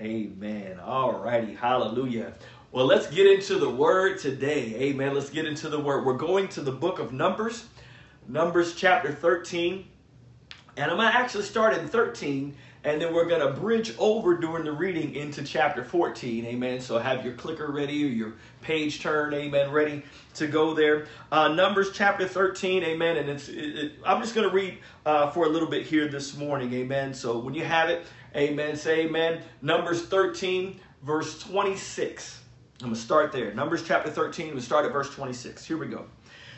Amen. All righty. Hallelujah. Well, let's get into the word today. Amen. Let's get into the word. We're going to the book of Numbers, Numbers chapter 13. And I'm going to actually start in 13 and then we're going to bridge over during the reading into chapter 14 amen so have your clicker ready or your page turn amen ready to go there uh, numbers chapter 13 amen and it's it, it, i'm just going to read uh, for a little bit here this morning amen so when you have it amen say amen numbers 13 verse 26 i'm going to start there numbers chapter 13 we start at verse 26 here we go it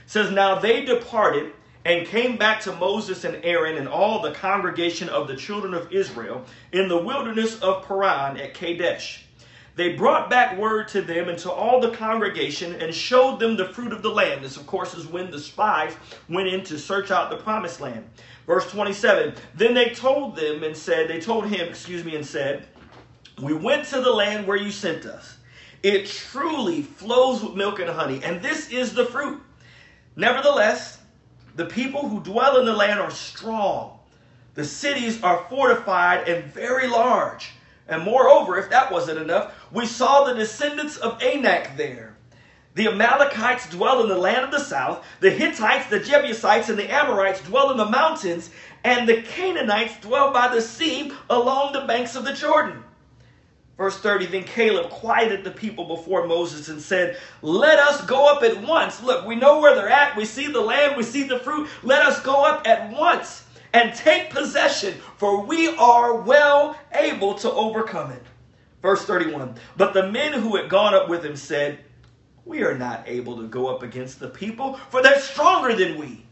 says now they departed and came back to Moses and Aaron and all the congregation of the children of Israel in the wilderness of Paran at Kadesh. They brought back word to them and to all the congregation and showed them the fruit of the land. This, of course, is when the spies went in to search out the promised land. Verse 27 Then they told them and said, They told him, excuse me, and said, We went to the land where you sent us. It truly flows with milk and honey, and this is the fruit. Nevertheless, the people who dwell in the land are strong. The cities are fortified and very large. And moreover, if that wasn't enough, we saw the descendants of Anak there. The Amalekites dwell in the land of the south. The Hittites, the Jebusites, and the Amorites dwell in the mountains. And the Canaanites dwell by the sea along the banks of the Jordan. Verse 30 Then Caleb quieted the people before Moses and said, Let us go up at once. Look, we know where they're at. We see the land, we see the fruit. Let us go up at once and take possession, for we are well able to overcome it. Verse 31 But the men who had gone up with him said, We are not able to go up against the people, for they're stronger than we.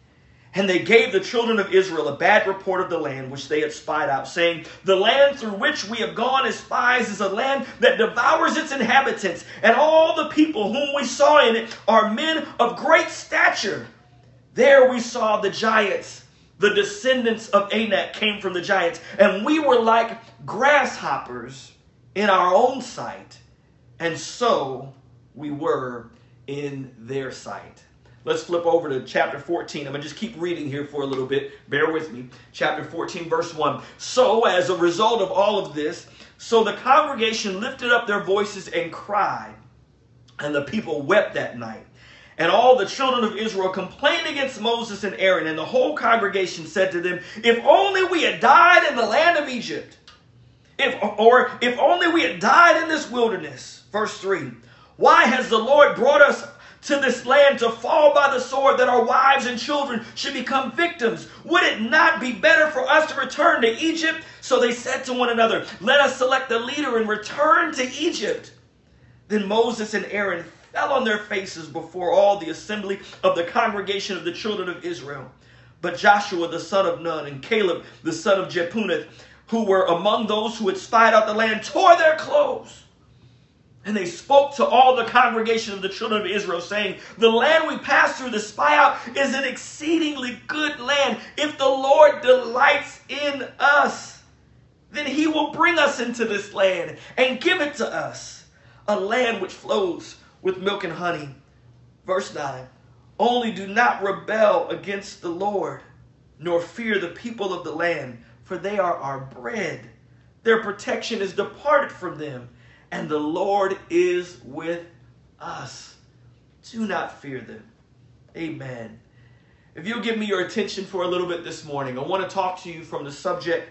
And they gave the children of Israel a bad report of the land which they had spied out, saying, The land through which we have gone as spies is a land that devours its inhabitants, and all the people whom we saw in it are men of great stature. There we saw the giants. The descendants of Anak came from the giants, and we were like grasshoppers in our own sight, and so we were in their sight. Let's flip over to chapter 14. I'm going to just keep reading here for a little bit. Bear with me. Chapter 14, verse 1. So, as a result of all of this, so the congregation lifted up their voices and cried, and the people wept that night. And all the children of Israel complained against Moses and Aaron, and the whole congregation said to them, If only we had died in the land of Egypt, if, or if only we had died in this wilderness. Verse 3 Why has the Lord brought us to this land to fall by the sword that our wives and children should become victims. Would it not be better for us to return to Egypt? So they said to one another, Let us select a leader and return to Egypt. Then Moses and Aaron fell on their faces before all the assembly of the congregation of the children of Israel. But Joshua the son of Nun and Caleb the son of Jephunneh, who were among those who had spied out the land, tore their clothes and they spoke to all the congregation of the children of Israel, saying, The land we passed through to spy out is an exceedingly good land. If the Lord delights in us, then he will bring us into this land and give it to us, a land which flows with milk and honey. Verse 9 Only do not rebel against the Lord, nor fear the people of the land, for they are our bread. Their protection is departed from them and the Lord is with us. Do not fear them. Amen. If you'll give me your attention for a little bit this morning, I want to talk to you from the subject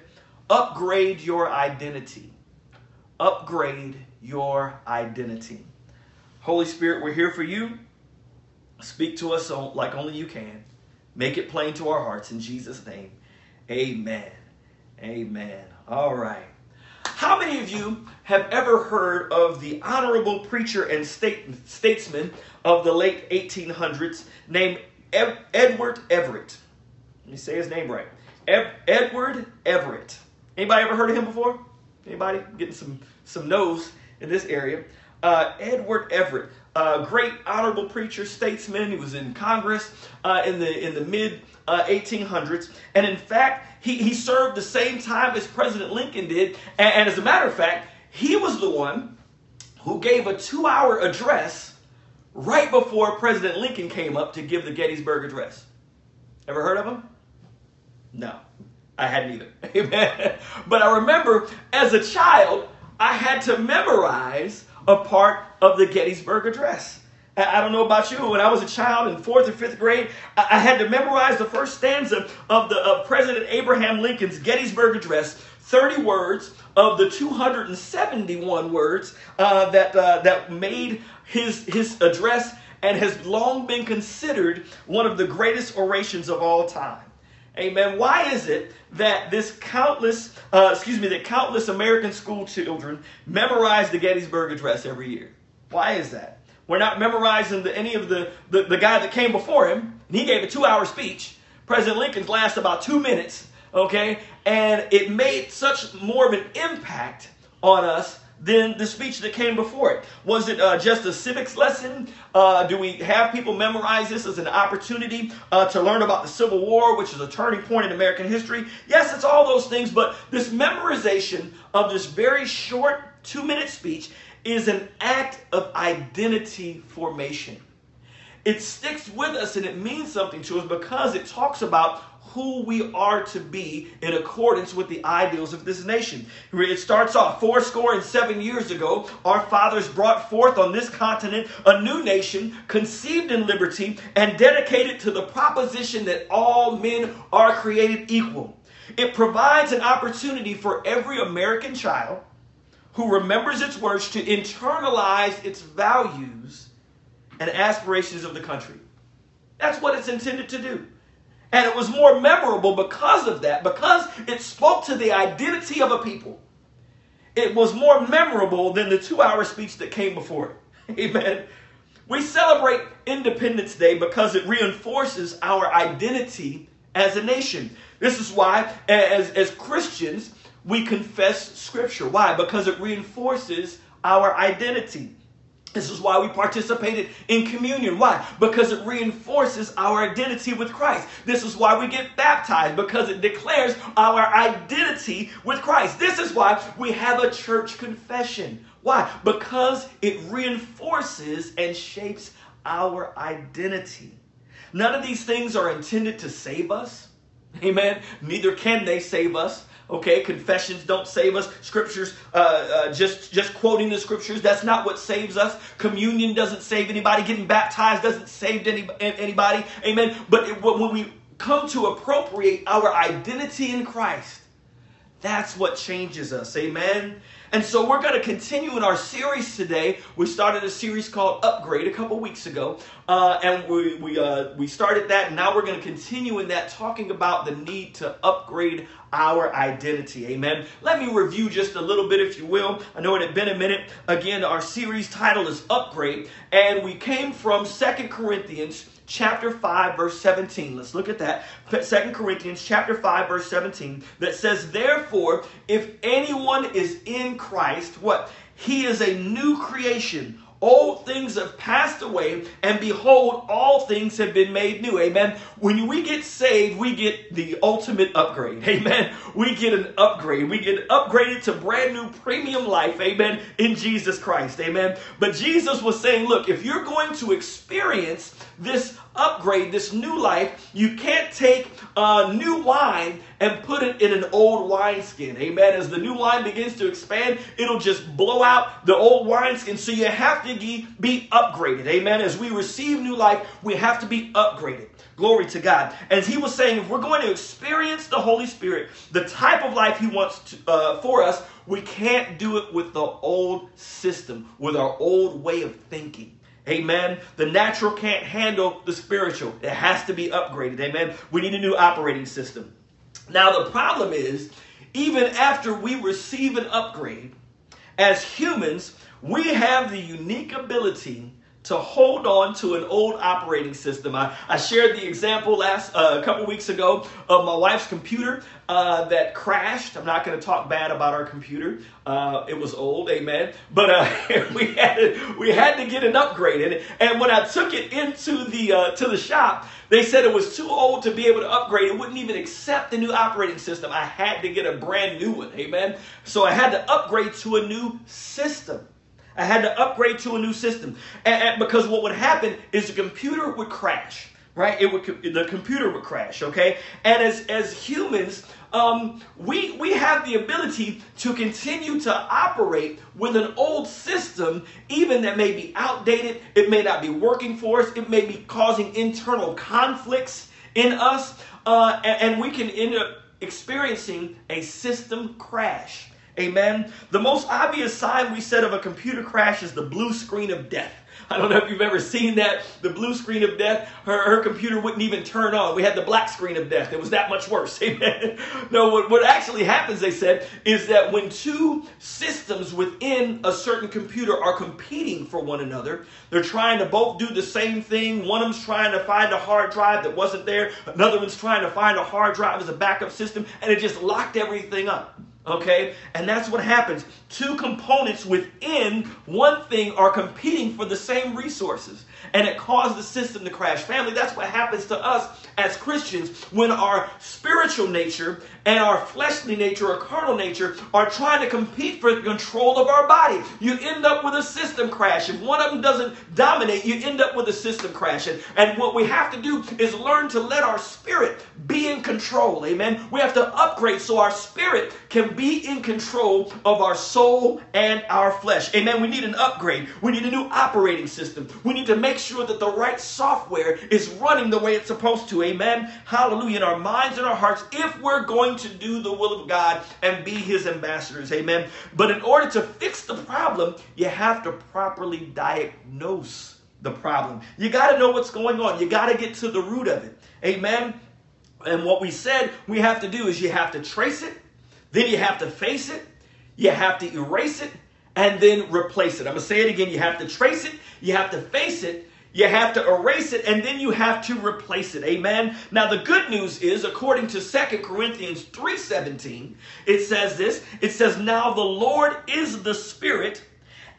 upgrade your identity. Upgrade your identity. Holy Spirit, we're here for you. Speak to us like only you can. Make it plain to our hearts in Jesus' name. Amen. Amen. All right. How many of you have ever heard of the honorable preacher and state, statesman of the late 1800s named Ed, Edward Everett? Let me say his name right. Ed, Edward Everett. Anybody ever heard of him before? Anybody getting some some nose in this area? Uh, Edward Everett, uh, great honorable preacher, statesman. He was in Congress uh, in the in the mid 1800s, uh, and in fact, he, he served the same time as President Lincoln did. And, and as a matter of fact, he was the one who gave a two hour address right before President Lincoln came up to give the Gettysburg Address. Ever heard of him? No, I hadn't either. Amen. But I remember as a child, I had to memorize a part of the Gettysburg Address. I don't know about you. But when I was a child in fourth or fifth grade, I had to memorize the first stanza of the of President Abraham Lincoln's Gettysburg Address, 30 words of the 271 words uh, that uh, that made his his address and has long been considered one of the greatest orations of all time. Amen. Why is it that this countless, uh, excuse me, that countless American school children memorize the Gettysburg Address every year? Why is that? We're not memorizing the, any of the, the, the guy that came before him, and he gave a two hour speech. President Lincoln's last about two minutes, okay? And it made such more of an impact on us than the speech that came before it. Was it uh, just a civics lesson? Uh, do we have people memorize this as an opportunity uh, to learn about the Civil War, which is a turning point in American history? Yes, it's all those things, but this memorization of this very short two minute speech is an act of identity formation. It sticks with us and it means something to us because it talks about who we are to be in accordance with the ideals of this nation. It starts off four score and seven years ago, our fathers brought forth on this continent a new nation conceived in liberty and dedicated to the proposition that all men are created equal. It provides an opportunity for every American child who remembers its words to internalize its values and aspirations of the country. That's what it's intended to do. And it was more memorable because of that, because it spoke to the identity of a people. It was more memorable than the two hour speech that came before it. Amen. We celebrate Independence Day because it reinforces our identity as a nation. This is why, as, as Christians, we confess Scripture. Why? Because it reinforces our identity. This is why we participated in communion. Why? Because it reinforces our identity with Christ. This is why we get baptized, because it declares our identity with Christ. This is why we have a church confession. Why? Because it reinforces and shapes our identity. None of these things are intended to save us. Amen. Neither can they save us. Okay, confessions don't save us. Scriptures, uh, uh, just just quoting the scriptures, that's not what saves us. Communion doesn't save anybody. Getting baptized doesn't save any, anybody. Amen. But it, when we come to appropriate our identity in Christ, that's what changes us. Amen. And so we're going to continue in our series today. We started a series called Upgrade a couple weeks ago, uh, and we we uh, we started that. And now we're going to continue in that, talking about the need to upgrade our identity. Amen. Let me review just a little bit, if you will. I know it had been a minute. Again, our series title is Upgrade, and we came from Second Corinthians chapter 5 verse 17 let's look at that Second corinthians chapter 5 verse 17 that says therefore if anyone is in christ what he is a new creation Old things have passed away, and behold, all things have been made new. Amen. When we get saved, we get the ultimate upgrade. Amen. We get an upgrade. We get upgraded to brand new premium life. Amen. In Jesus Christ. Amen. But Jesus was saying, look, if you're going to experience this upgrade, this new life, you can't take uh, new wine and put it in an old wineskin. Amen. As the new wine begins to expand, it'll just blow out the old wineskin. So you have to be upgraded. Amen. As we receive new life, we have to be upgraded. Glory to God. As he was saying, if we're going to experience the Holy Spirit, the type of life he wants to, uh, for us, we can't do it with the old system, with our old way of thinking. Amen. The natural can't handle the spiritual. It has to be upgraded. Amen. We need a new operating system. Now, the problem is, even after we receive an upgrade, as humans, we have the unique ability to hold on to an old operating system. I, I shared the example last uh, a couple weeks ago of my wife's computer uh, that crashed. I'm not going to talk bad about our computer. Uh, it was old, amen. But uh, we had to, we had to get an upgrade. And, and when I took it into the uh, to the shop, they said it was too old to be able to upgrade. It wouldn't even accept the new operating system. I had to get a brand new one, amen. So I had to upgrade to a new system. I had to upgrade to a new system. And, and because what would happen is the computer would crash, right? It would the computer would crash, okay? And as as humans, um, we, we have the ability to continue to operate with an old system, even that may be outdated, it may not be working for us, it may be causing internal conflicts in us, uh, and, and we can end up experiencing a system crash. Amen. The most obvious sign we said of a computer crash is the blue screen of death. I don't know if you've ever seen that. The blue screen of death, her, her computer wouldn't even turn on. We had the black screen of death. It was that much worse. Amen. No, what, what actually happens, they said, is that when two systems within a certain computer are competing for one another, they're trying to both do the same thing. One of them's trying to find a hard drive that wasn't there, another one's trying to find a hard drive as a backup system, and it just locked everything up. Okay? And that's what happens. Two components within one thing are competing for the same resources. And it caused the system to crash. Family, that's what happens to us as Christians when our spiritual nature and our fleshly nature or carnal nature are trying to compete for control of our body. You end up with a system crash. If one of them doesn't dominate, you end up with a system crash. And, and what we have to do is learn to let our spirit be in control. Amen. We have to upgrade so our spirit can be in control of our soul and our flesh. Amen. We need an upgrade. We need a new operating system. We need to make sure that the right software is running the way it's supposed to. Amen. Hallelujah. In our minds and our hearts, if we're going to do the will of God and be his ambassadors. Amen. But in order to fix the problem, you have to properly diagnose the problem. You got to know what's going on. You got to get to the root of it. Amen. And what we said we have to do is you have to trace it, then you have to face it, you have to erase it, and then replace it. I'm going to say it again. You have to trace it, you have to face it, you have to erase it, and then you have to replace it. Amen. Now the good news is, according to Second Corinthians 3:17, it says this. It says, Now the Lord is the Spirit,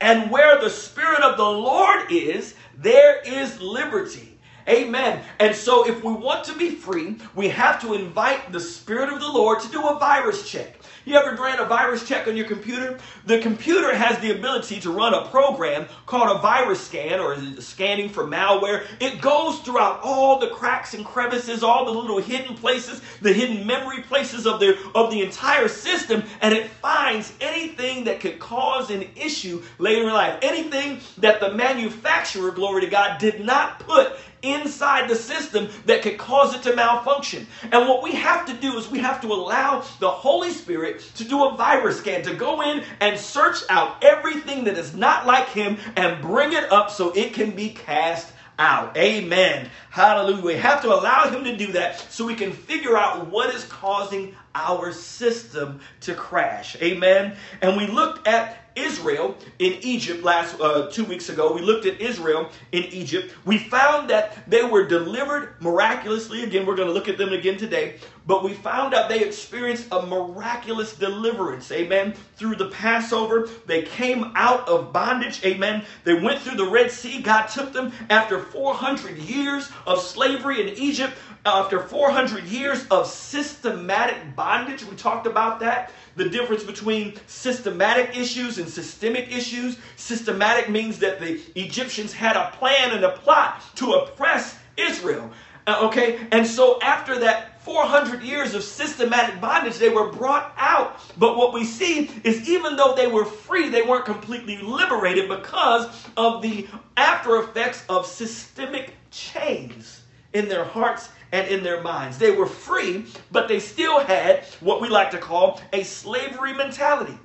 and where the Spirit of the Lord is, there is liberty. Amen. And so, if we want to be free, we have to invite the Spirit of the Lord to do a virus check. You ever ran a virus check on your computer? The computer has the ability to run a program called a virus scan or scanning for malware. It goes throughout all the cracks and crevices, all the little hidden places, the hidden memory places of the of the entire system, and it finds anything that could cause an issue later in life. Anything that the manufacturer, glory to God, did not put inside the system that could cause it to malfunction. And what we have to do is we have to allow the Holy Spirit to do a virus scan, to go in and search out everything that is not like Him and bring it up so it can be cast out. Amen. Hallelujah. We have to allow Him to do that so we can figure out what is causing our system to crash. Amen. And we looked at Israel in Egypt last uh, two weeks ago. We looked at Israel in Egypt. We found that they were delivered miraculously. Again, we're going to look at them again today. But we found out they experienced a miraculous deliverance. Amen. Through the Passover, they came out of bondage. Amen. They went through the Red Sea. God took them after 400 years of slavery in Egypt after 400 years of systematic bondage, we talked about that. The difference between systematic issues and systemic issues. Systematic means that the Egyptians had a plan and a plot to oppress Israel. Uh, okay? And so after that 400 years of systematic bondage, they were brought out. But what we see is even though they were free, they weren't completely liberated because of the after effects of systemic chains in their hearts and in their minds. They were free, but they still had what we like to call a slavery mentality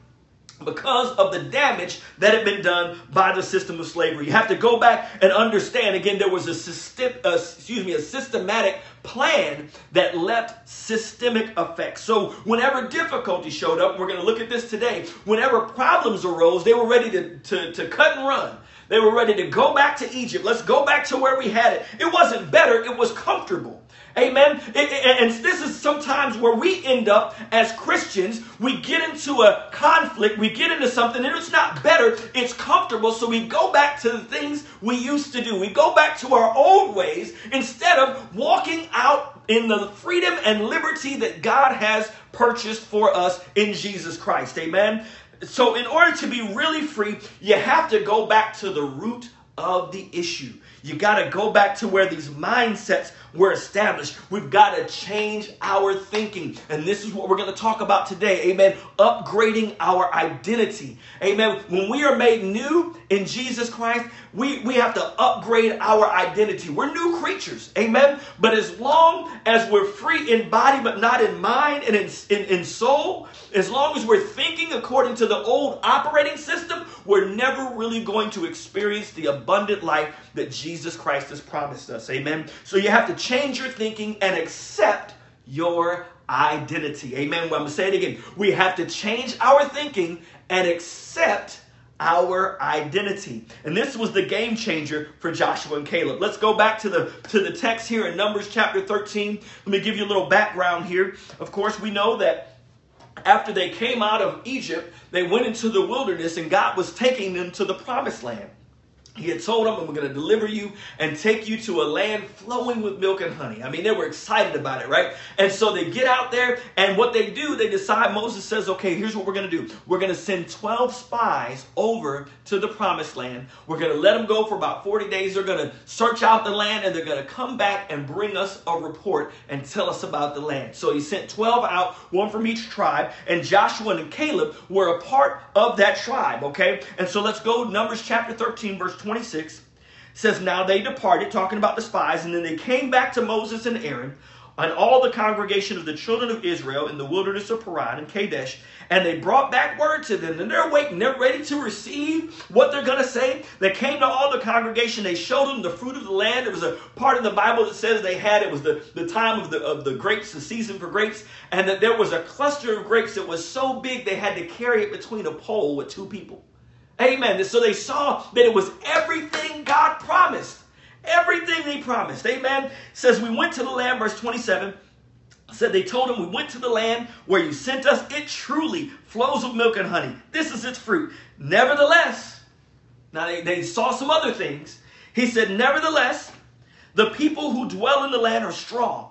because of the damage that had been done by the system of slavery. You have to go back and understand again there was a system uh, excuse me a systematic plan that left systemic effects. So whenever difficulty showed up, we're going to look at this today. Whenever problems arose, they were ready to, to, to cut and run. They were ready to go back to Egypt. Let's go back to where we had it. It wasn't better, it was comfortable. Amen. And this is sometimes where we end up as Christians. We get into a conflict, we get into something, and it's not better, it's comfortable. So we go back to the things we used to do. We go back to our old ways instead of walking out in the freedom and liberty that God has purchased for us in Jesus Christ. Amen. So, in order to be really free, you have to go back to the root of the issue. You got to go back to where these mindsets were established. We've got to change our thinking. And this is what we're going to talk about today. Amen. Upgrading our identity. Amen. When we are made new in Jesus Christ, we, we have to upgrade our identity. We're new creatures. Amen. But as long as we're free in body, but not in mind and in, in, in soul, as long as we're thinking according to the old operating system, we're never really going to experience the abundant life that Jesus Christ has promised us. Amen. So you have to change your thinking and accept your identity. Amen. Well, I'm going to say it again. We have to change our thinking and accept our identity. And this was the game changer for Joshua and Caleb. Let's go back to the to the text here in Numbers chapter 13. Let me give you a little background here. Of course, we know that after they came out of Egypt, they went into the wilderness and God was taking them to the promised land. He had told them, I'm going to deliver you and take you to a land flowing with milk and honey. I mean, they were excited about it, right? And so they get out there, and what they do, they decide, Moses says, okay, here's what we're going to do. We're going to send 12 spies over to the promised land. We're going to let them go for about 40 days. They're going to search out the land, and they're going to come back and bring us a report and tell us about the land. So he sent 12 out, one from each tribe, and Joshua and Caleb were a part of that tribe, okay? And so let's go Numbers chapter 13, verse 20. 26 says, Now they departed, talking about the spies, and then they came back to Moses and Aaron and all the congregation of the children of Israel in the wilderness of Paran and Kadesh, and they brought back word to them, and they're waiting, they're ready to receive what they're going to say. They came to all the congregation, they showed them the fruit of the land. It was a part of the Bible that says they had it was the, the time of the of the grapes, the season for grapes, and that there was a cluster of grapes that was so big they had to carry it between a pole with two people. Amen. So they saw that it was everything God promised. Everything He promised. Amen. says we went to the land, verse 27 said they told him we went to the land where you sent us it truly flows with milk and honey this is its fruit nevertheless now they, they saw some other things he said nevertheless the people who dwell in the land are strong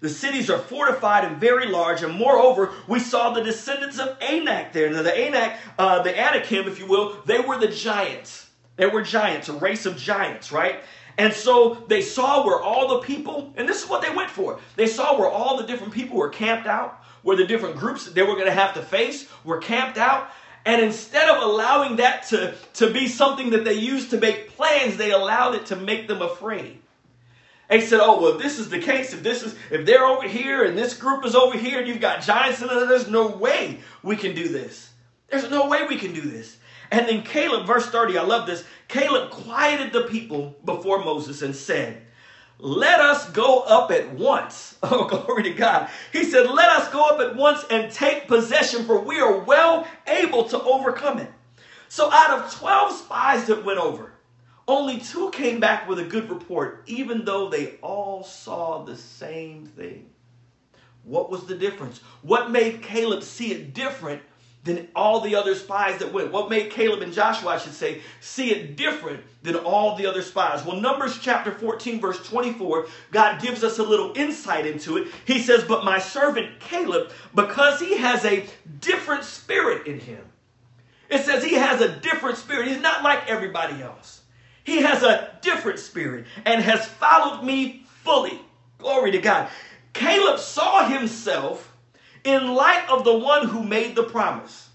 the cities are fortified and very large, and moreover, we saw the descendants of Anak there. Now, the Anak, uh, the Anakim, if you will, they were the giants. They were giants, a race of giants, right? And so they saw where all the people, and this is what they went for. They saw where all the different people were camped out, where the different groups that they were going to have to face were camped out. And instead of allowing that to, to be something that they used to make plans, they allowed it to make them afraid. They said, "Oh well, this is the case. If this is if they're over here and this group is over here, and you've got giants in there, there's no way we can do this. There's no way we can do this." And then Caleb, verse 30, I love this. Caleb quieted the people before Moses and said, Let us go up at once. Oh, glory to God. He said, Let us go up at once and take possession, for we are well able to overcome it. So, out of 12 spies that went over, only two came back with a good report, even though they all saw the same thing. What was the difference? What made Caleb see it different than all the other spies that went? What made Caleb and Joshua, I should say, see it different than all the other spies? Well, Numbers chapter 14, verse 24, God gives us a little insight into it. He says, But my servant Caleb, because he has a different spirit in him, it says he has a different spirit. He's not like everybody else. He has a different spirit and has followed me fully. Glory to God. Caleb saw himself in light of the one who made the promise.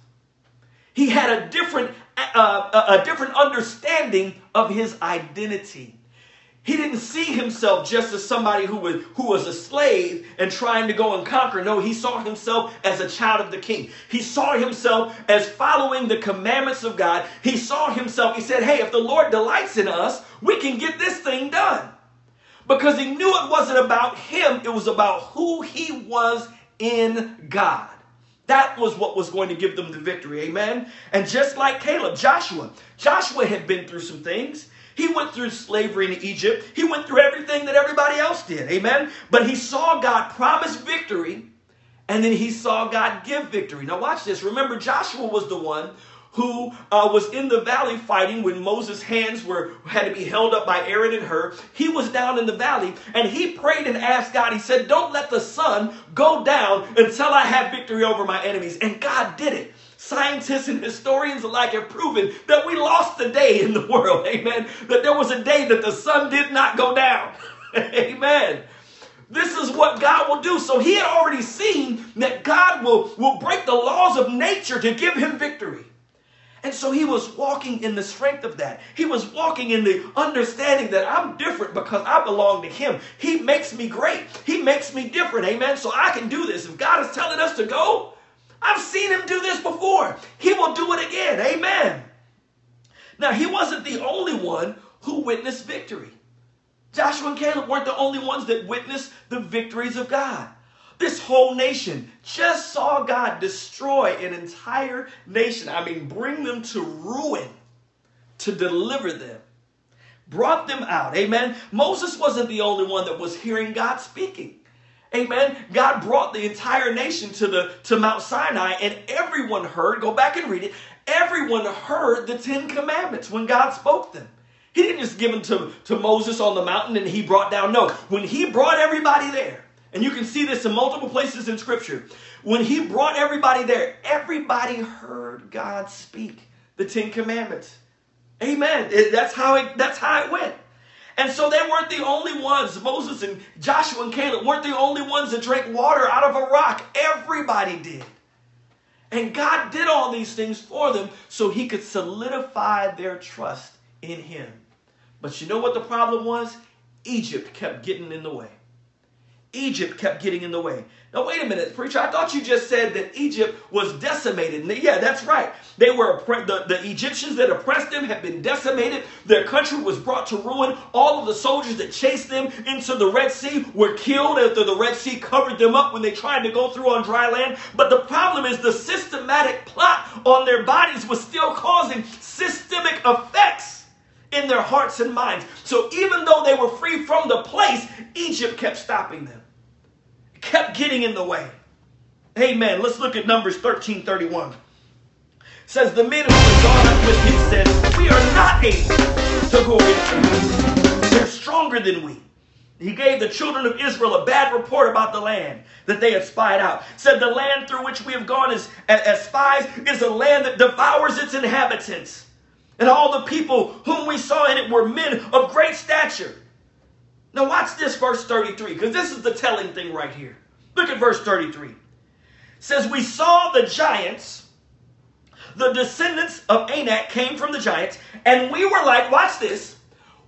He had a different, uh, a different understanding of his identity. He didn't see himself just as somebody who was, who was a slave and trying to go and conquer. No, he saw himself as a child of the king. He saw himself as following the commandments of God. He saw himself, he said, hey, if the Lord delights in us, we can get this thing done. Because he knew it wasn't about him, it was about who he was in God. That was what was going to give them the victory. Amen. And just like Caleb, Joshua, Joshua had been through some things. He went through slavery in Egypt. He went through everything that everybody else did. Amen. But he saw God promise victory and then he saw God give victory. Now, watch this. Remember, Joshua was the one who uh, was in the valley fighting when Moses' hands were had to be held up by Aaron and Hur. He was down in the valley and he prayed and asked God. He said, "Don't let the sun go down until I have victory over my enemies." And God did it. Scientists and historians alike have proven that we lost a day in the world. Amen. That there was a day that the sun did not go down. Amen. This is what God will do. So he had already seen that God will, will break the laws of nature to give him victory. And so he was walking in the strength of that. He was walking in the understanding that I'm different because I belong to him. He makes me great. He makes me different. Amen. So I can do this. If God is telling us to go, I've seen him do this before. He will do it again. Amen. Now, he wasn't the only one who witnessed victory. Joshua and Caleb weren't the only ones that witnessed the victories of God. This whole nation just saw God destroy an entire nation. I mean, bring them to ruin to deliver them. Brought them out. Amen. Moses wasn't the only one that was hearing God speaking. Amen. God brought the entire nation to the to Mount Sinai and everyone heard, go back and read it. Everyone heard the 10 commandments when God spoke them. He didn't just give them to, to Moses on the mountain and he brought down. No, when he brought everybody there, and you can see this in multiple places in Scripture, when he brought everybody there, everybody heard God speak the Ten Commandments. Amen. It, that's how it, that's how it went. And so they weren't the only ones. Moses and Joshua and Caleb weren't the only ones that drank water out of a rock. Everybody did. And God did all these things for them so he could solidify their trust in him. But you know what the problem was? Egypt kept getting in the way. Egypt kept getting in the way. Now, wait a minute, preacher. I thought you just said that Egypt was decimated. Yeah, that's right. They were the, the Egyptians that oppressed them had been decimated. Their country was brought to ruin. All of the soldiers that chased them into the Red Sea were killed after the Red Sea covered them up when they tried to go through on dry land. But the problem is the systematic plot on their bodies was still causing systemic effects in their hearts and minds. So even though they were free from the place, Egypt kept stopping them, kept getting in the way. Amen. Let's look at Numbers 13 31. says, The men who had gone up with him said, We are not able to go against They're stronger than we. He gave the children of Israel a bad report about the land that they had spied out. Said, The land through which we have gone as, as spies is a land that devours its inhabitants and all the people whom we saw in it were men of great stature. Now, watch this verse 33, because this is the telling thing right here. Look at verse 33. It says, We saw the giants, the descendants of Anak came from the giants, and we were like, watch this,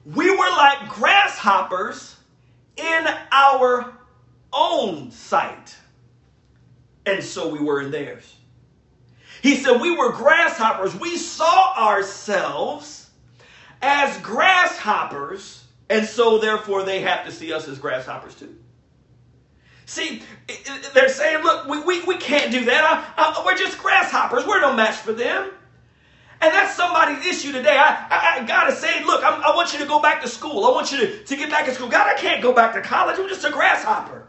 we were like grasshoppers in our own sight. And so we were in theirs. He said, We were grasshoppers. We saw ourselves as grasshoppers, and so therefore they have to see us as grasshoppers too. See, they're saying, Look, we, we, we can't do that. I, I, we're just grasshoppers. We're no match for them. And that's somebody's issue today. I, I, I gotta say, look, I'm, i want you to go back to school. I want you to, to get back in school. God, I can't go back to college. I'm just a grasshopper.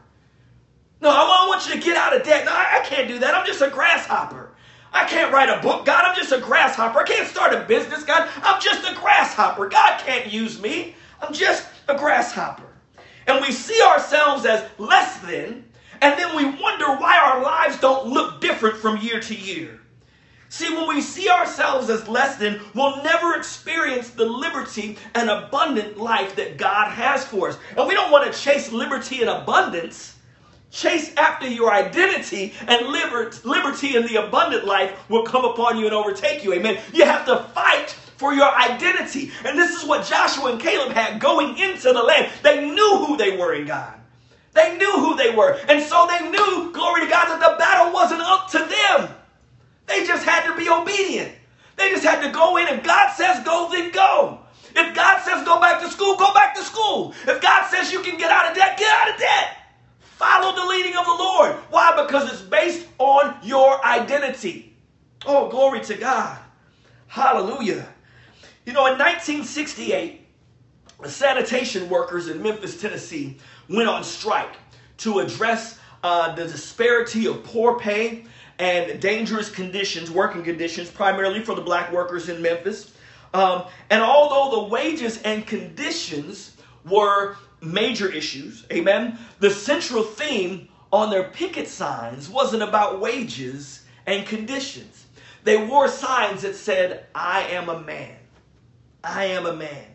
No, I, I want you to get out of debt. No, I, I can't do that. I'm just a grasshopper. I can't write a book, God. I'm just a grasshopper. I can't start a business, God. I'm just a grasshopper. God can't use me. I'm just a grasshopper. And we see ourselves as less than, and then we wonder why our lives don't look different from year to year. See, when we see ourselves as less than, we'll never experience the liberty and abundant life that God has for us. And we don't want to chase liberty and abundance Chase after your identity, and liberty and the abundant life will come upon you and overtake you. Amen. You have to fight for your identity. And this is what Joshua and Caleb had going into the land. They knew who they were in God. They knew who they were. And so they knew, glory to God, that the battle wasn't up to them. They just had to be obedient. They just had to go in. If God says go, then go. If God says go back to school, go back to school. If God says you can get out of debt, get out of debt. Follow the leading of the Lord. Why? Because it's based on your identity. Oh, glory to God. Hallelujah. You know, in 1968, the sanitation workers in Memphis, Tennessee went on strike to address uh, the disparity of poor pay and dangerous conditions, working conditions, primarily for the black workers in Memphis. Um, and although the wages and conditions were major issues. Amen. The central theme on their picket signs wasn't about wages and conditions. they wore signs that said, I am a man. I am a man.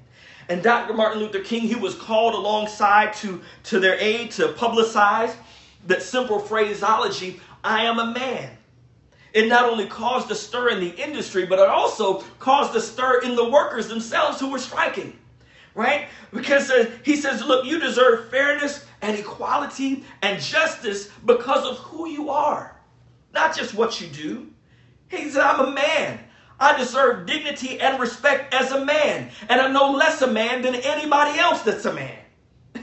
And Dr. Martin Luther King, he was called alongside to, to their aid to publicize that simple phraseology, I am a man. It not only caused a stir in the industry, but it also caused a stir in the workers themselves who were striking. Right? Because uh, he says, look, you deserve fairness and equality and justice because of who you are, not just what you do. He said, I'm a man. I deserve dignity and respect as a man, and I'm no less a man than anybody else that's a man.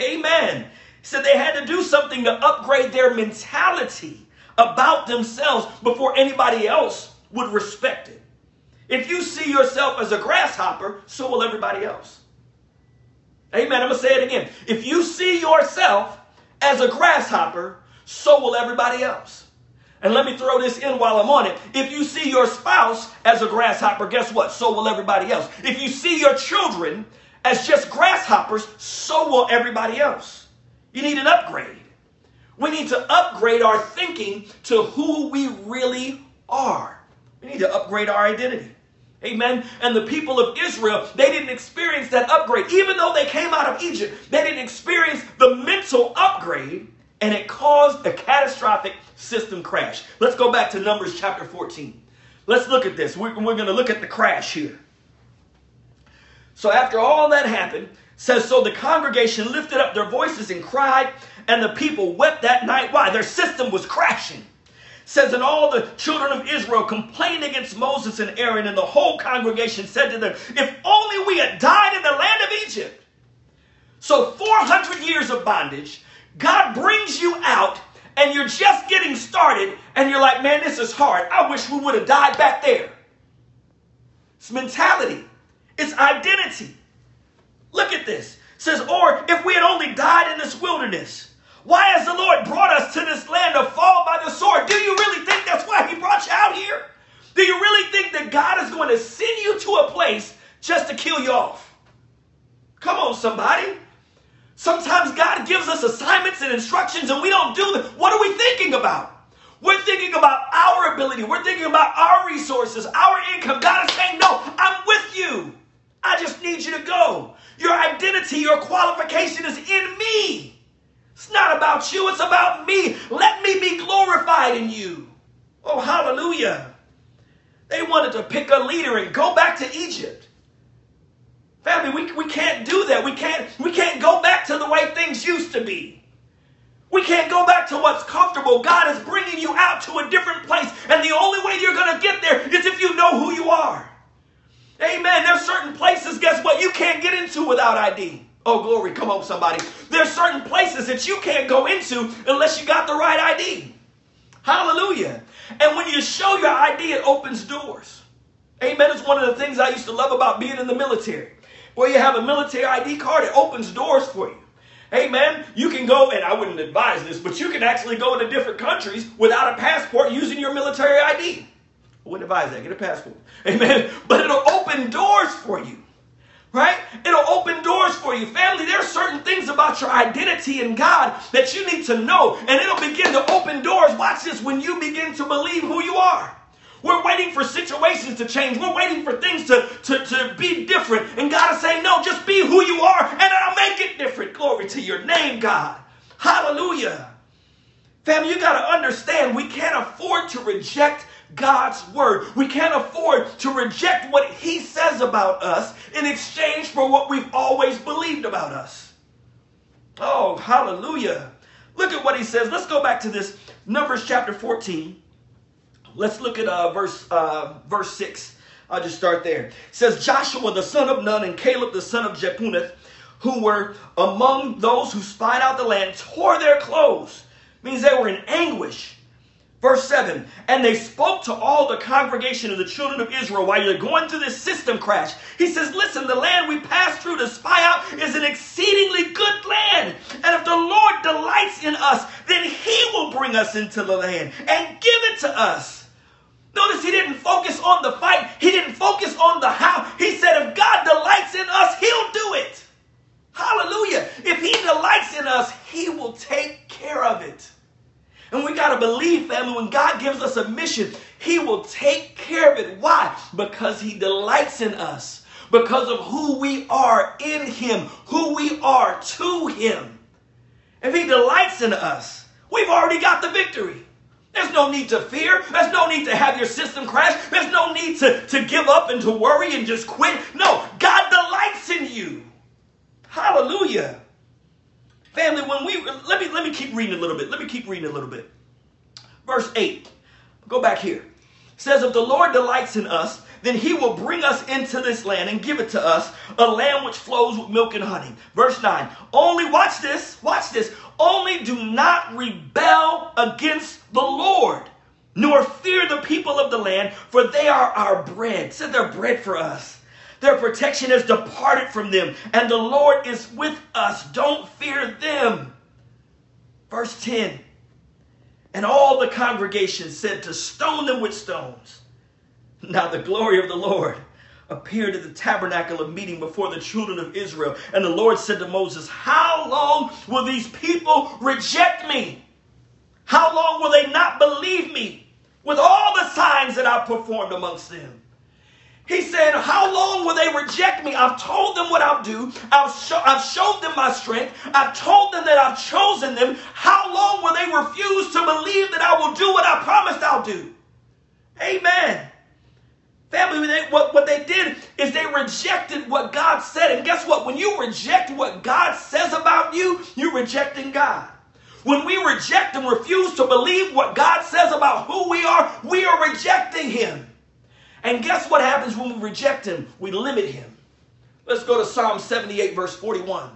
Amen. Said they had to do something to upgrade their mentality about themselves before anybody else would respect it. If you see yourself as a grasshopper, so will everybody else. Amen. I'm going to say it again. If you see yourself as a grasshopper, so will everybody else. And let me throw this in while I'm on it. If you see your spouse as a grasshopper, guess what? So will everybody else. If you see your children as just grasshoppers, so will everybody else. You need an upgrade. We need to upgrade our thinking to who we really are. We need to upgrade our identity. Amen. And the people of Israel, they didn't experience that upgrade. Even though they came out of Egypt, they didn't experience the mental upgrade, and it caused a catastrophic system crash. Let's go back to Numbers chapter 14. Let's look at this. We're, we're going to look at the crash here. So after all that happened, says so the congregation lifted up their voices and cried, and the people wept that night. Why? Their system was crashing says, And all the children of Israel complained against Moses and Aaron, and the whole congregation said to them, If only we had died in the land of Egypt. So, 400 years of bondage, God brings you out, and you're just getting started, and you're like, Man, this is hard. I wish we would have died back there. It's mentality, it's identity. Look at this. It says, Or if we had only died in this wilderness. Why has the Lord brought us to this land to fall by the sword? Do you really think that's why He brought you out here? Do you really think that God is going to send you to a place just to kill you off? Come on, somebody. Sometimes God gives us assignments and instructions and we don't do them. What are we thinking about? We're thinking about our ability. We're thinking about our resources, our income. God is saying, No, I'm with you. I just need you to go. Your identity, your qualification is in me. It's not about you, it's about me. Let me be glorified in you. Oh, hallelujah. They wanted to pick a leader and go back to Egypt. Family, we, we can't do that. We can't, we can't go back to the way things used to be. We can't go back to what's comfortable. God is bringing you out to a different place. And the only way you're going to get there is if you know who you are. Amen. There's certain places, guess what, you can't get into without ID. Oh, glory. Come on, somebody. There's certain places that you can't go into unless you got the right ID. Hallelujah. And when you show your ID, it opens doors. Amen. It's one of the things I used to love about being in the military. Where you have a military ID card, it opens doors for you. Amen. You can go, and I wouldn't advise this, but you can actually go into different countries without a passport using your military ID. I wouldn't advise that. Get a passport. Amen. But it'll open doors for you right? It'll open doors for you. Family, there are certain things about your identity in God that you need to know, and it'll begin to open doors. Watch this when you begin to believe who you are. We're waiting for situations to change. We're waiting for things to, to, to be different. And God is saying, no, just be who you are, and I'll make it different. Glory to your name, God. Hallelujah. Family, you got to understand we can't afford to reject God's word. We can't afford to reject what He says about us in exchange for what we've always believed about us. Oh, hallelujah. Look at what He says. Let's go back to this Numbers chapter 14. Let's look at uh, verse, uh, verse 6. I'll just start there. It says, Joshua the son of Nun and Caleb the son of Jephunneh, who were among those who spied out the land, tore their clothes. Means they were in anguish Verse 7 And they spoke to all the congregation of the children of Israel while you're going through this system crash. He says, Listen, the land we passed through to spy out is an exceedingly good land. And if the Lord delights in us, then he will bring us into the land and give it to us. Notice he didn't focus on the fight, he didn't focus on the how. He said, If God delights in us, he'll do it. Hallelujah. If he delights in us, he will take care of it. And we got to believe, family, when God gives us a mission, He will take care of it. Why? Because he delights in us. Because of who we are in him, who we are to him. If he delights in us, we've already got the victory. There's no need to fear. There's no need to have your system crash. There's no need to, to give up and to worry and just quit. No, God delights in you. Hallelujah. Family, when we let me let me keep reading a little bit. Let me keep reading a little bit. Verse 8. Go back here. It says, if the Lord delights in us, then he will bring us into this land and give it to us, a land which flows with milk and honey. Verse 9. Only watch this, watch this. Only do not rebel against the Lord, nor fear the people of the land, for they are our bread. Said they're bread for us. Their protection has departed from them, and the Lord is with us. Don't fear them. Verse 10 And all the congregation said to stone them with stones. Now the glory of the Lord appeared at the tabernacle of meeting before the children of Israel. And the Lord said to Moses, How long will these people reject me? How long will they not believe me with all the signs that I've performed amongst them? He said, How long will they reject me? I've told them what I'll do. I've, I've showed them my strength. I've told them that I've chosen them. How long will they refuse to believe that I will do what I promised I'll do? Amen. Family, they, what, what they did is they rejected what God said. And guess what? When you reject what God says about you, you're rejecting God. When we reject and refuse to believe what God says about who we are, we are rejecting Him. And guess what happens when we reject him? We limit him. Let's go to Psalm 78, verse 41.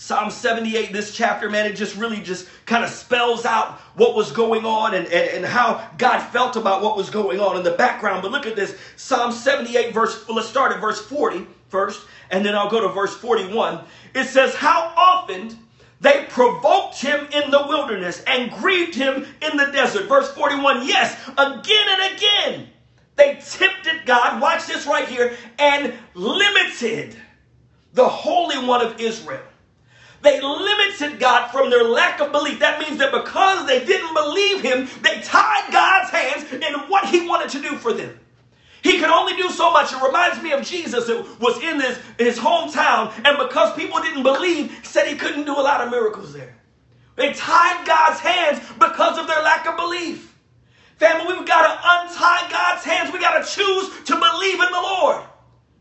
Psalm 78, this chapter, man, it just really just kind of spells out what was going on and, and, and, how God felt about what was going on in the background. But look at this Psalm 78, verse, let's start at verse 40 first, and then I'll go to verse 41. It says, How often they provoked him in the wilderness and grieved him in the desert. Verse 41 yes, again and again they tempted God, watch this right here, and limited the Holy One of Israel. They limited God from their lack of belief. That means that because they didn't believe him, they tied God's hands in what he wanted to do for them. He could only do so much. It reminds me of Jesus that was in his, his hometown, and because people didn't believe, said he couldn't do a lot of miracles there. They tied God's hands because of their lack of belief. Family, we've got to untie God's hands. We got to choose to believe in the Lord.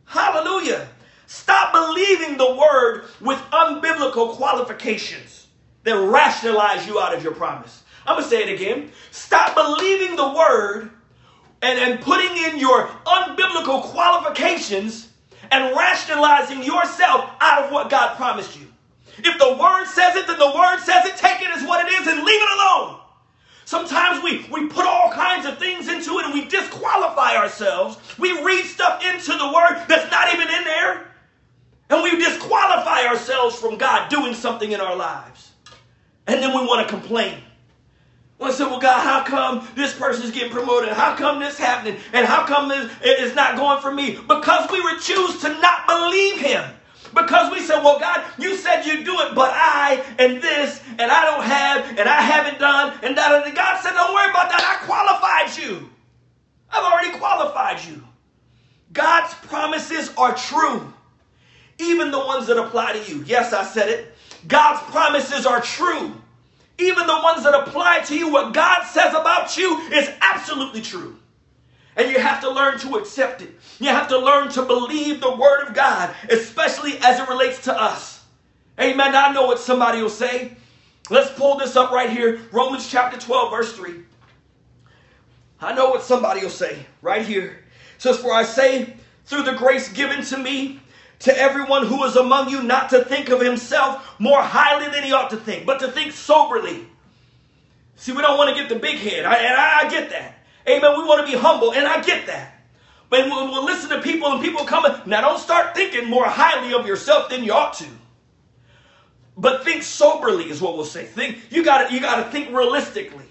Hallelujah. Stop believing the word with unbiblical qualifications that rationalize you out of your promise. I'm going to say it again. Stop believing the word and, and putting in your unbiblical qualifications and rationalizing yourself out of what God promised you. If the word says it, then the word says it. Take it as what it is and leave it alone. Sometimes we, we put all kinds of things into it and we disqualify ourselves. We read stuff into the word that's not even in there. And we disqualify ourselves from God doing something in our lives. And then we want to complain. I said, well, God, how come this person's getting promoted? How come this happening? And how come this is not going for me? Because we choose to not believe him. Because we said, well, God, you said you'd do it, but I and this and I don't have and I haven't done and that. And God said, don't worry about that. I qualified you. I've already qualified you. God's promises are true, even the ones that apply to you. Yes, I said it. God's promises are true even the ones that apply to you, what God says about you is absolutely true. And you have to learn to accept it. You have to learn to believe the word of God, especially as it relates to us. Amen. I know what somebody will say. Let's pull this up right here. Romans chapter 12, verse 3. I know what somebody will say right here. It says, For I say, through the grace given to me, to everyone who is among you not to think of himself more highly than he ought to think, but to think soberly. See, we don't want to get the big head, I, and I, I, get that. Amen. We want to be humble, and I get that. But we'll, we'll listen to people, and people come. Now, don't start thinking more highly of yourself than you ought to. But think soberly is what we'll say. Think you got you got to think realistically.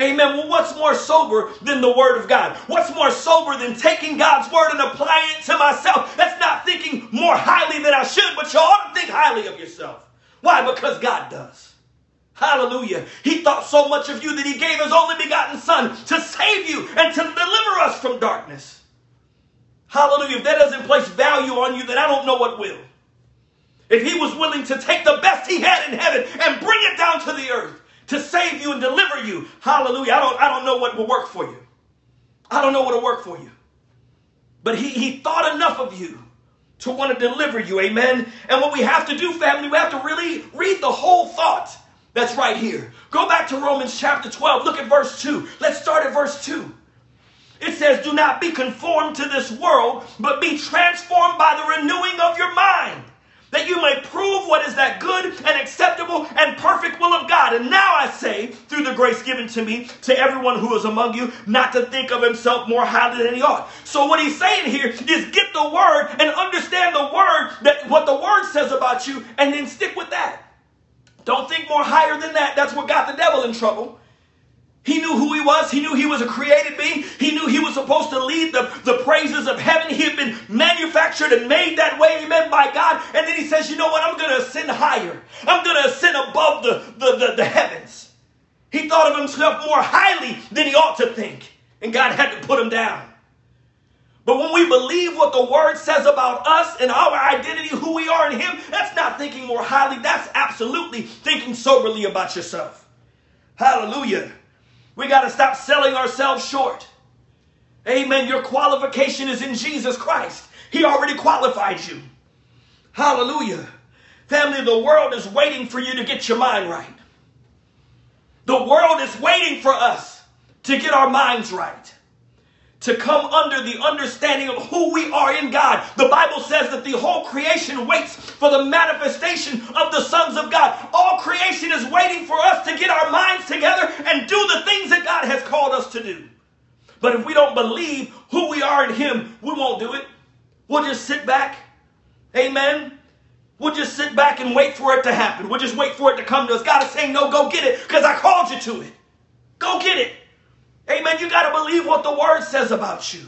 Amen. Well, what's more sober than the Word of God? What's more sober than taking God's Word and applying it to myself? That's not thinking more highly than I should, but you ought to think highly of yourself. Why? Because God does. Hallelujah. He thought so much of you that he gave his only begotten Son to save you and to deliver us from darkness. Hallelujah. If that doesn't place value on you, then I don't know what will. If he was willing to take the best he had in heaven and bring it down to the earth to save you and deliver you, hallelujah. I don't, I don't know what will work for you. I don't know what will work for you. But he, he thought enough of you to want to deliver you. Amen. And what we have to do, family, we have to really read the whole thought that's right here. Go back to Romans chapter 12. Look at verse 2. Let's start at verse 2. It says, Do not be conformed to this world, but be transformed by the renewing of your mind that you may prove what is that good and acceptable and perfect will of God. And now I say, through the grace given to me, to everyone who is among you, not to think of himself more highly than he ought. So what he's saying here is get the word and understand the word, that what the word says about you, and then stick with that. Don't think more higher than that. That's what got the devil in trouble. He knew who he was. He knew he was a created being. He knew he was supposed to lead the, the praises of heaven. He had been manufactured and made that way, amen, by God. And then he says, you know what? I'm going to ascend higher. I'm going to ascend above the, the, the, the heavens. He thought of himself more highly than he ought to think. And God had to put him down. But when we believe what the word says about us and our identity, who we are in him, that's not thinking more highly. That's absolutely thinking soberly about yourself. Hallelujah. We got to stop selling ourselves short. Amen. Your qualification is in Jesus Christ. He already qualified you. Hallelujah. Family, the world is waiting for you to get your mind right. The world is waiting for us to get our minds right to come under the understanding of who we are in God. The Bible says that the whole creation waits for the manifestation of the sons of God. All creation is waiting for us to get our minds together and do the things that God has called us to do. But if we don't believe who we are in Him, we won't do it. We'll just sit back. Amen. We'll just sit back and wait for it to happen. We'll just wait for it to come to us. God is saying, No, go get it because I called you to it. Go get it. Amen. You got to believe what the word says about you.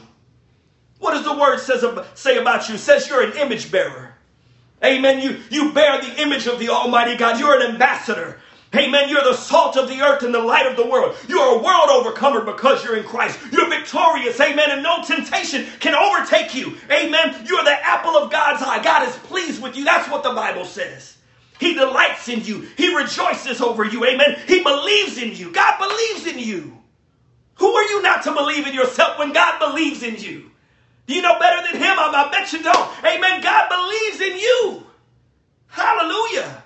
What does the word says, say about you? It says you're an image bearer. Amen. You, you bear the image of the Almighty God. You're an ambassador. Amen. You're the salt of the earth and the light of the world. You're a world overcomer because you're in Christ. You're victorious. Amen. And no temptation can overtake you. Amen. You're the apple of God's eye. God is pleased with you. That's what the Bible says. He delights in you. He rejoices over you. Amen. He believes in you. God believes in you. Who are you not to believe in yourself when God believes in you? Do you know better than Him? I, bet you don't. Amen. God believes in you. Hallelujah.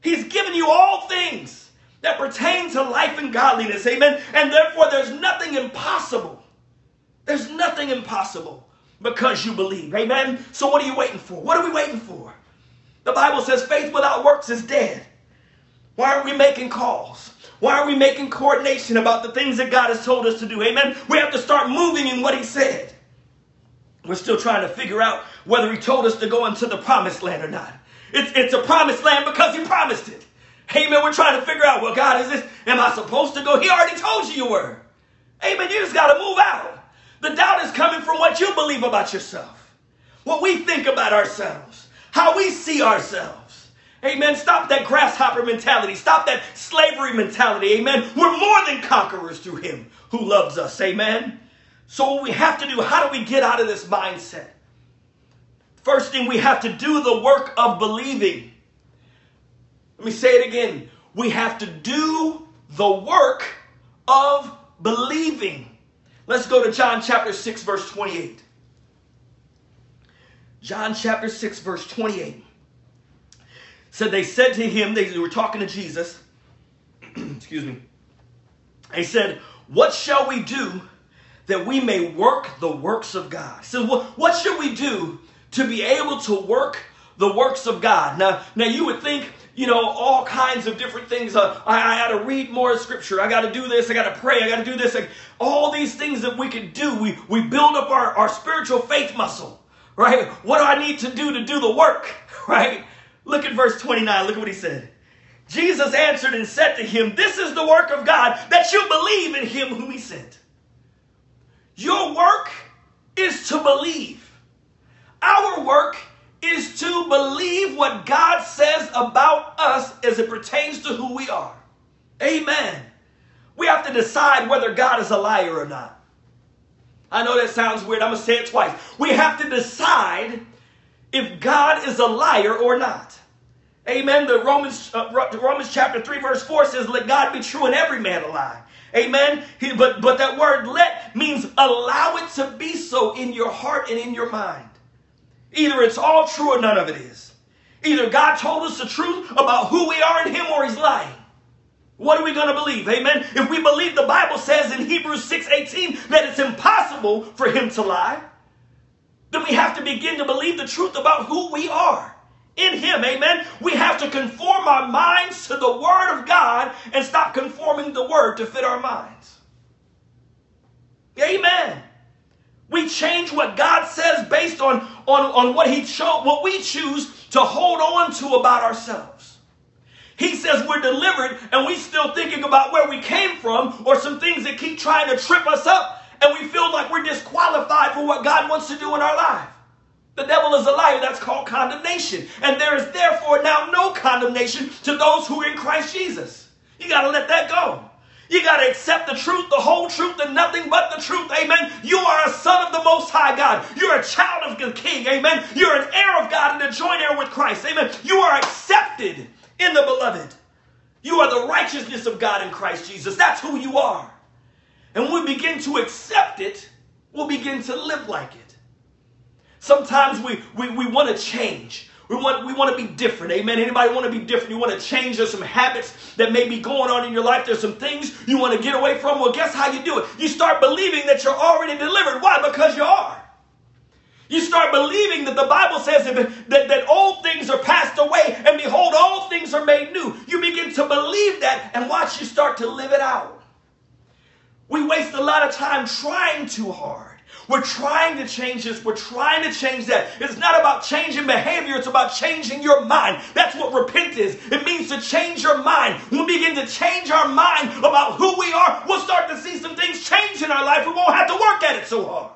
He's given you all things that pertain to life and godliness. Amen. And therefore, there's nothing impossible. There's nothing impossible because you believe. Amen. So, what are you waiting for? What are we waiting for? The Bible says faith without works is dead. Why aren't we making calls? Why are we making coordination about the things that God has told us to do? Amen. We have to start moving in what He said. We're still trying to figure out whether He told us to go into the promised land or not. It's, it's a promised land because He promised it. Amen. We're trying to figure out, well, God, is this, am I supposed to go? He already told you you were. Amen. You just got to move out. The doubt is coming from what you believe about yourself, what we think about ourselves, how we see ourselves. Amen. Stop that grasshopper mentality. Stop that slavery mentality. Amen. We're more than conquerors through him who loves us. Amen. So, what we have to do, how do we get out of this mindset? First thing, we have to do the work of believing. Let me say it again. We have to do the work of believing. Let's go to John chapter 6, verse 28. John chapter 6, verse 28 said they said to him, they were talking to Jesus, excuse me, they said, What shall we do that we may work the works of God? So what, what should we do to be able to work the works of God? Now, now you would think, you know, all kinds of different things. Uh, I, I got to read more scripture. I got to do this. I got to pray. I got to do this. Like, all these things that we can do. We, we build up our, our spiritual faith muscle, right? What do I need to do to do the work, right? Look at verse 29. Look at what he said. Jesus answered and said to him, This is the work of God, that you believe in him whom he sent. Your work is to believe. Our work is to believe what God says about us as it pertains to who we are. Amen. We have to decide whether God is a liar or not. I know that sounds weird. I'm going to say it twice. We have to decide if God is a liar or not. Amen. The Romans, uh, Romans chapter 3, verse 4 says, Let God be true and every man a lie. Amen. He, but, but that word let means allow it to be so in your heart and in your mind. Either it's all true or none of it is. Either God told us the truth about who we are in Him or He's lying. What are we going to believe? Amen. If we believe the Bible says in Hebrews 6:18 that it's impossible for him to lie, then we have to begin to believe the truth about who we are in Him. Amen. We have to conform our minds to the Word of God and stop conforming the Word to fit our minds. Amen. We change what God says based on, on, on what He chose, what we choose to hold on to about ourselves. He says we're delivered and we're still thinking about where we came from or some things that keep trying to trip us up and we feel like we're disqualified for what God wants to do in our life. The devil is a liar. That's called condemnation. And there is therefore now no condemnation to those who are in Christ Jesus. You got to let that go. You got to accept the truth, the whole truth, and nothing but the truth. Amen. You are a son of the Most High God. You're a child of the King. Amen. You're an heir of God and a joint heir with Christ. Amen. You are accepted in the beloved. You are the righteousness of God in Christ Jesus. That's who you are. And when we begin to accept it, we'll begin to live like it. Sometimes we, we, we want to change. We want, we want to be different. Amen. Anybody want to be different? You want to change. There's some habits that may be going on in your life. There's some things you want to get away from. Well, guess how you do it? You start believing that you're already delivered. Why? Because you are. You start believing that the Bible says that, that, that old things are passed away and behold, all things are made new. You begin to believe that and watch you start to live it out. We waste a lot of time trying too hard. We're trying to change this. We're trying to change that. It's not about changing behavior. It's about changing your mind. That's what repent is. It means to change your mind. When we begin to change our mind about who we are, we'll start to see some things change in our life. We won't have to work at it so hard.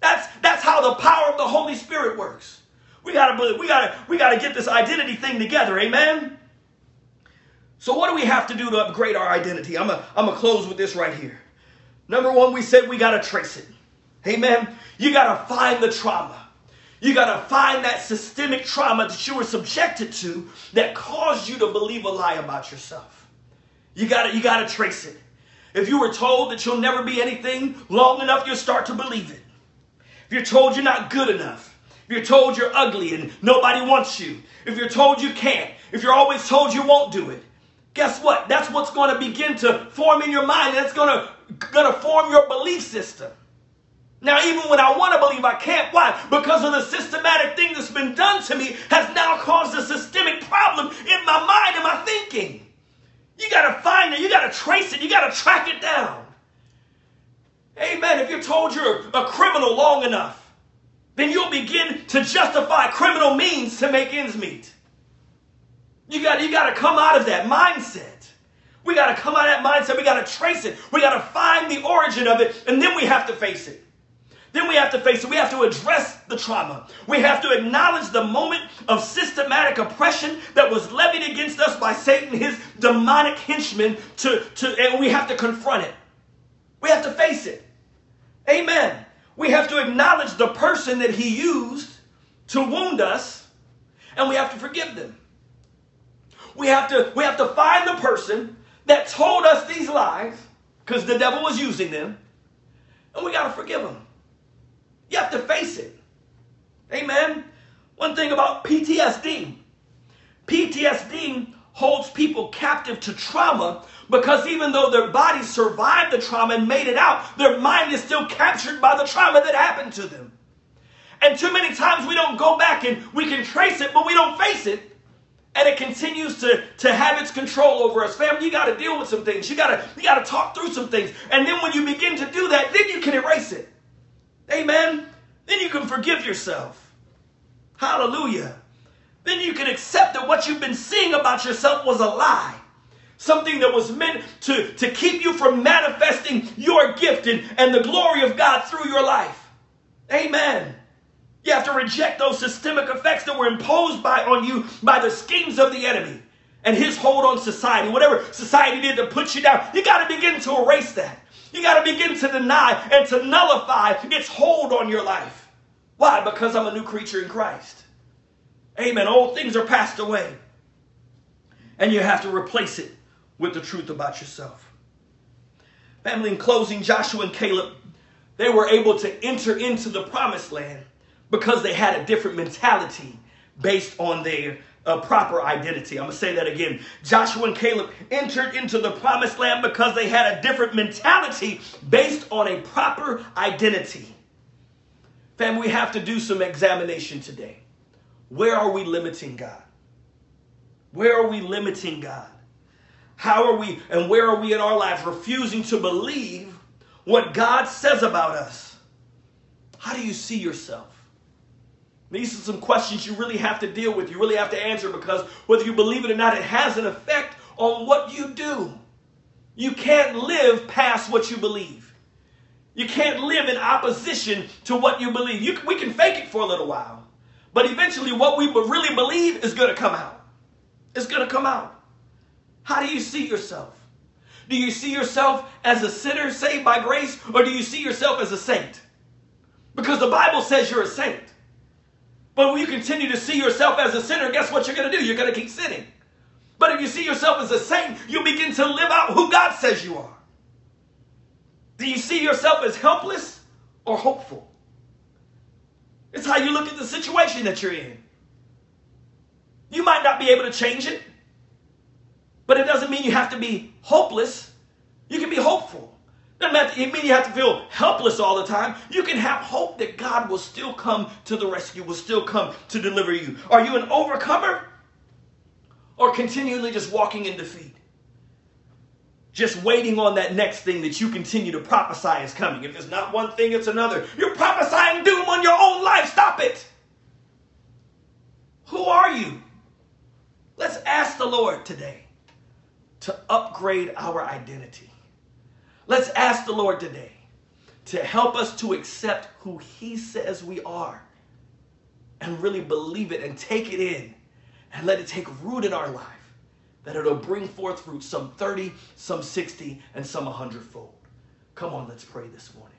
That's, that's how the power of the Holy Spirit works. We gotta we gotta we gotta get this identity thing together, amen. So what do we have to do to upgrade our identity? I'm gonna I'm gonna close with this right here. Number one, we said we gotta trace it. Amen. You got to find the trauma. You got to find that systemic trauma that you were subjected to that caused you to believe a lie about yourself. You got to you got to trace it. If you were told that you'll never be anything long enough, you'll start to believe it. If you're told you're not good enough, if you're told you're ugly and nobody wants you, if you're told you can't, if you're always told you won't do it, guess what? That's what's going to begin to form in your mind. That's going to, going to form your belief system. Now, even when I want to believe, I can't. Why? Because of the systematic thing that's been done to me has now caused a systemic problem in my mind and my thinking. You got to find it. You got to trace it. You got to track it down. Amen. If you're told you're a criminal long enough, then you'll begin to justify criminal means to make ends meet. You got, you got to come out of that mindset. We got to come out of that mindset. We got to trace it. We got to find the origin of it, and then we have to face it. Then we have to face it. We have to address the trauma. We have to acknowledge the moment of systematic oppression that was levied against us by Satan, his demonic henchmen, to, to, and we have to confront it. We have to face it. Amen. We have to acknowledge the person that he used to wound us, and we have to forgive them. We have to, we have to find the person that told us these lies, because the devil was using them, and we got to forgive them. You have to face it. Amen. One thing about PTSD PTSD holds people captive to trauma because even though their body survived the trauma and made it out, their mind is still captured by the trauma that happened to them. And too many times we don't go back and we can trace it, but we don't face it. And it continues to, to have its control over us. Family, you got to deal with some things. You got to you got to talk through some things. And then when you begin to do that, then you can erase it. Amen. Then you can forgive yourself. Hallelujah. Then you can accept that what you've been seeing about yourself was a lie. Something that was meant to, to keep you from manifesting your gift and, and the glory of God through your life. Amen. You have to reject those systemic effects that were imposed by on you by the schemes of the enemy and his hold on society. Whatever society did to put you down, you got to begin to erase that. You got to begin to deny and to nullify its hold on your life. Why? Because I'm a new creature in Christ. Amen. Old things are passed away. And you have to replace it with the truth about yourself. Family, in closing, Joshua and Caleb, they were able to enter into the promised land because they had a different mentality based on their uh, proper identity. I'm going to say that again. Joshua and Caleb entered into the promised land because they had a different mentality based on a proper identity. Family, we have to do some examination today. Where are we limiting God? Where are we limiting God? How are we and where are we in our lives refusing to believe what God says about us? How do you see yourself? These are some questions you really have to deal with. You really have to answer because whether you believe it or not, it has an effect on what you do. You can't live past what you believe. You can't live in opposition to what you believe. You, we can fake it for a little while, but eventually, what we really believe is going to come out. It's going to come out. How do you see yourself? Do you see yourself as a sinner saved by grace, or do you see yourself as a saint? Because the Bible says you're a saint. But when you continue to see yourself as a sinner, guess what you're going to do? You're going to keep sinning. But if you see yourself as a saint, you begin to live out who God says you are. Do you see yourself as helpless or hopeful? It's how you look at the situation that you're in. You might not be able to change it, but it doesn't mean you have to be hopeless. You can be hopeful. Doesn't mean you have to feel helpless all the time. You can have hope that God will still come to the rescue, will still come to deliver you. Are you an overcomer or continually just walking in defeat? Just waiting on that next thing that you continue to prophesy is coming. If it's not one thing, it's another. You're prophesying doom on your own life. Stop it. Who are you? Let's ask the Lord today to upgrade our identity. Let's ask the Lord today to help us to accept who He says we are and really believe it and take it in and let it take root in our life that it'll bring forth fruit some 30, some 60, and some 100 fold. Come on, let's pray this morning.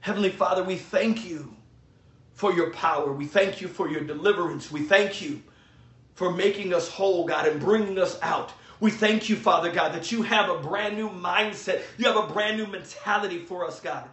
Heavenly Father, we thank you for your power. We thank you for your deliverance. We thank you for making us whole, God, and bringing us out. We thank you, Father God, that you have a brand new mindset. You have a brand new mentality for us, God.